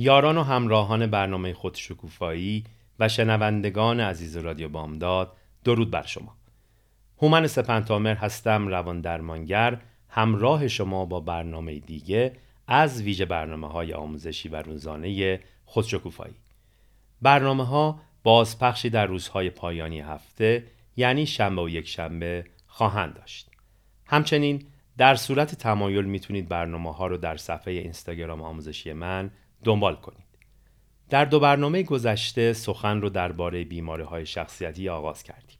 یاران و همراهان برنامه خودشکوفایی و شنوندگان عزیز رادیو بامداد درود بر شما. هومن سپنتامر هستم روان درمانگر همراه شما با برنامه دیگه از ویژه برنامه های آموزشی و روزانه خودشکوفایی. برنامه ها بازپخشی در روزهای پایانی هفته یعنی شنبه و یک شنبه خواهند داشت. همچنین در صورت تمایل می‌تونید برنامه ها رو در صفحه اینستاگرام آموزشی من دنبال کنید. در دو برنامه گذشته سخن رو درباره بیماری های شخصیتی آغاز کردیم.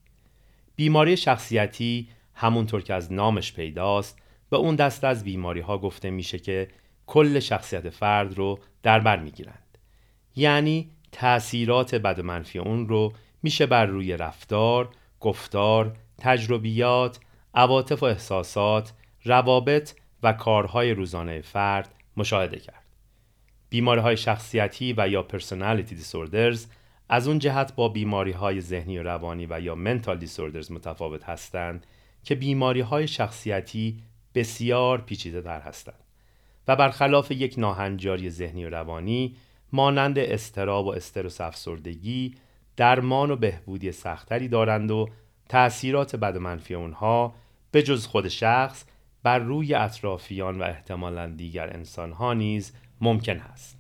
بیماری شخصیتی همونطور که از نامش پیداست به اون دست از بیماری ها گفته میشه که کل شخصیت فرد رو در بر می‌گیرند. یعنی تأثیرات بد منفی اون رو میشه بر روی رفتار، گفتار، تجربیات، عواطف و احساسات، روابط و کارهای روزانه فرد مشاهده کرد. بیماری های شخصیتی و یا personality disorders از اون جهت با بیماری های ذهنی و روانی و یا mental disorders متفاوت هستند که بیماری های شخصیتی بسیار پیچیده تر هستند و برخلاف یک ناهنجاری ذهنی و روانی مانند استراب و استرس افسردگی درمان و بهبودی سختری دارند و تأثیرات بد و منفی اونها به جز خود شخص بر روی اطرافیان و احتمالا دیگر انسانها نیز ممکن است.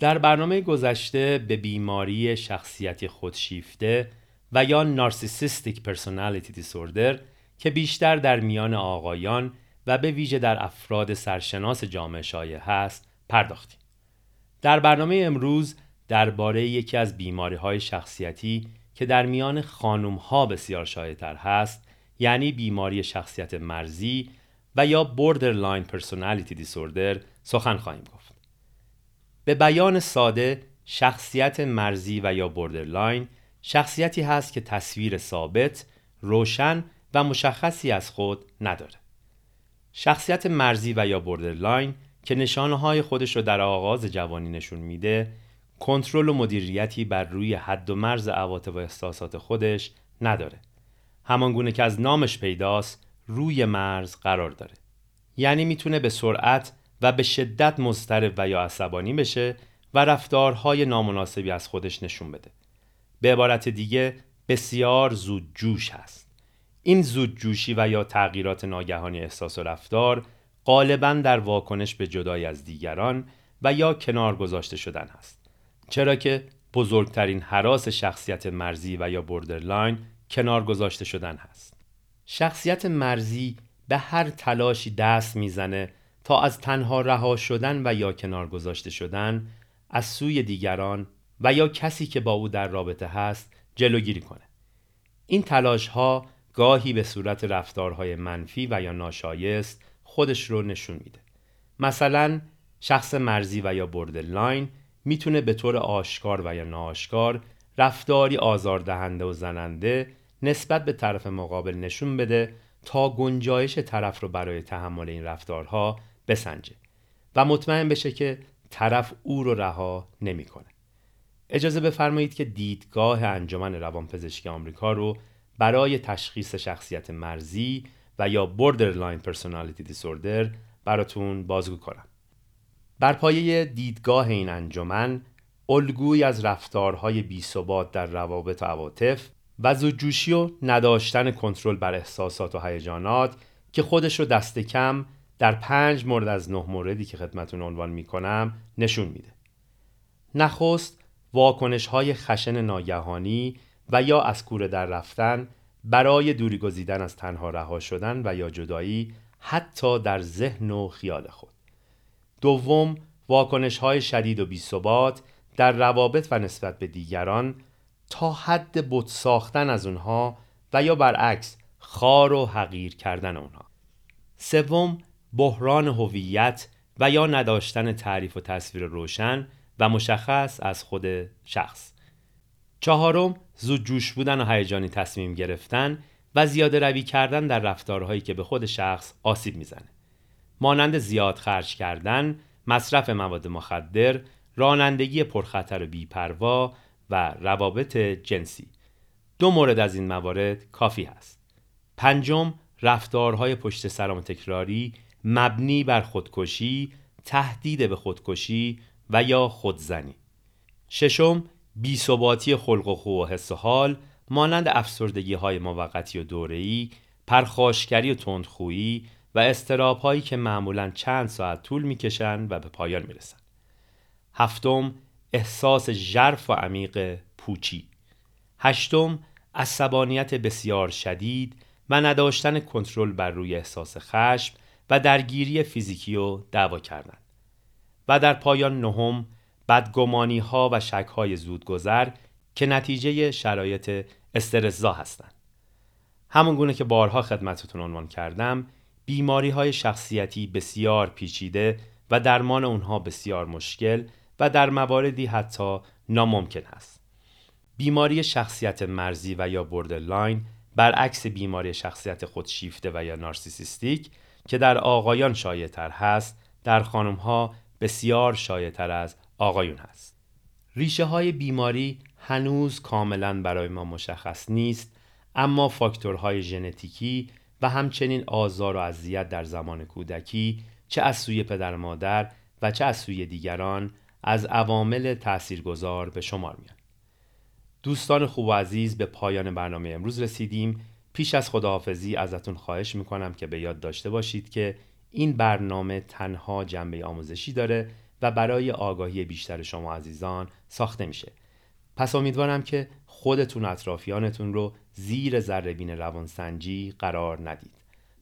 در برنامه گذشته به بیماری شخصیتی خودشیفته و یا نارسیسیستیک پرسونالیتی دیسوردر که بیشتر در میان آقایان و به ویژه در افراد سرشناس جامعه شایع هست پرداختیم. در برنامه امروز درباره یکی از بیماری های شخصیتی که در میان خانم ها بسیار شایعتر هست یعنی بیماری شخصیت مرزی و یا borderline personality disorder سخن خواهیم گفت. به بیان ساده شخصیت مرزی و یا borderline شخصیتی هست که تصویر ثابت، روشن و مشخصی از خود نداره. شخصیت مرزی و یا borderline که نشانه های خودش رو در آغاز جوانی نشون میده، کنترل و مدیریتی بر روی حد و مرز عواطف و احساسات خودش نداره. همانگونه که از نامش پیداست روی مرز قرار داره. یعنی می‌تونه به سرعت و به شدت مضطرب و یا عصبانی بشه و رفتارهای نامناسبی از خودش نشون بده. به عبارت دیگه بسیار زود جوش هست. این زود جوشی و یا تغییرات ناگهانی احساس و رفتار غالبا در واکنش به جدای از دیگران و یا کنار گذاشته شدن هست. چرا که بزرگترین هراس شخصیت مرزی و یا borderline کنار گذاشته شدن هست. شخصیت مرزی به هر تلاشی دست می‌زنه تا از تنها رها شدن و یا کنار گذاشته شدن از سوی دیگران و یا کسی که با او در رابطه هست جلوگیری کنه. این تلاش ها گاهی به صورت رفتارهای منفی و یا ناشایست خودش رو نشون میده. مثلا شخص مرزی و یا بوردرلاین می‌تونه به طور آشکار و یا ناآشکار رفتاری آزاردهنده و زننده نسبت به طرف مقابل نشون بده تا گنجایش طرف رو برای تحمل این رفتارها بسنجه و مطمئن بشه که طرف او رو رها نمی‌کنه. اجازه بفرمایید که دیدگاه انجمن روانپزشکی آمریکا رو برای تشخیص شخصیت مرزی و یا borderline personality disorder براتون بازگو کنم. بر پایه دیدگاه این انجمن الگویی از رفتارهای بیثبات در روابط و عواطف و زودجوشی و نداشتن کنترل بر احساسات و هیجانات که خودش رو دست کم در پنج مورد از نه موردی که خدمتون عنوان می‌کنم نشون میده. نخست واکنش های خشن ناگهانی و یا از کوره در رفتن برای دوری گزیدن از تنها رها شدن و یا جدایی حتی در ذهن و خیال خود. دوم واکنش های شدید و بیثبات در روابط و نسبت به دیگران تا حد بت ساختن از اونها و یا برعکس خار و حقیر کردن اونها. سوم بحران هویت و یا نداشتن تعریف و تصویر روشن و مشخص از خود شخص. چهارم زود جوش بودن و هیجانی تصمیم گرفتن و زیاده روی کردن در رفتارهایی که به خود شخص آسیب می‌زنه. مانند زیاد خرج کردن مصرف مواد مخدر رانندگی پرخطر و بیپروا و روابط جنسی. دو مورد از این موارد کافی هست. پنجم رفتارهای پشت سرام تکراری مبنی بر خودکشی تهدید به خودکشی و یا خودزنی. ششم بیثباتی خلق و خو و حس و حال مانند افسردگی های موقتی و دوره‌ای پرخاشگری و تندخویی و استراب هایی که معمولا چند ساعت طول می‌کشند و به پایان می‌رسند. هفتم احساس ژرف و عمیق پوچی. هشتم عصبانیت بسیار شدید و نداشتن کنترل بر روی احساس خشم و درگیری فیزیکی و دعوا کردن. و در پایان نهم بدگمانی ها و شک های زودگذر که نتیجه شرایط استرزا هستند همون گونه که بارها خدمتتون عنوان کردم بیماری های شخصیتی بسیار پیچیده و درمان اونها بسیار مشکل و در مواردی حتی ناممکن است. بیماری شخصیت مرزی و یا borderline برعکس بیماری شخصیت خودشیفته و یا narcissistic که در آقایان شایعتر هست در خانمها بسیار شایعتر از آقایون هست. ریشه های بیماری هنوز کاملا برای ما مشخص نیست اما فاکتورهای ژنتیکی و همچنین آزار و اذیت در زمان کودکی چه از سوی پدر مادر و چه از سوی دیگران از عوامل تاثیرگذار به شمار میان. دوستان خوب و عزیز به پایان برنامه امروز رسیدیم. پیش از خداحافظی ازتون خواهش می‌کنم که به یاد داشته باشید که این برنامه تنها جنبه آموزشی داره و برای آگاهی بیشتر شما عزیزان ساخته میشه. پس امیدوارم که خودتون و اطرافیانتون رو زیر ذره روانسنجی قرار ندید.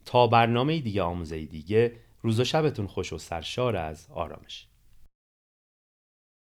تا برنامه دیگه آموزه دیگه روز و شبتون خوش و سرشار از آرامش.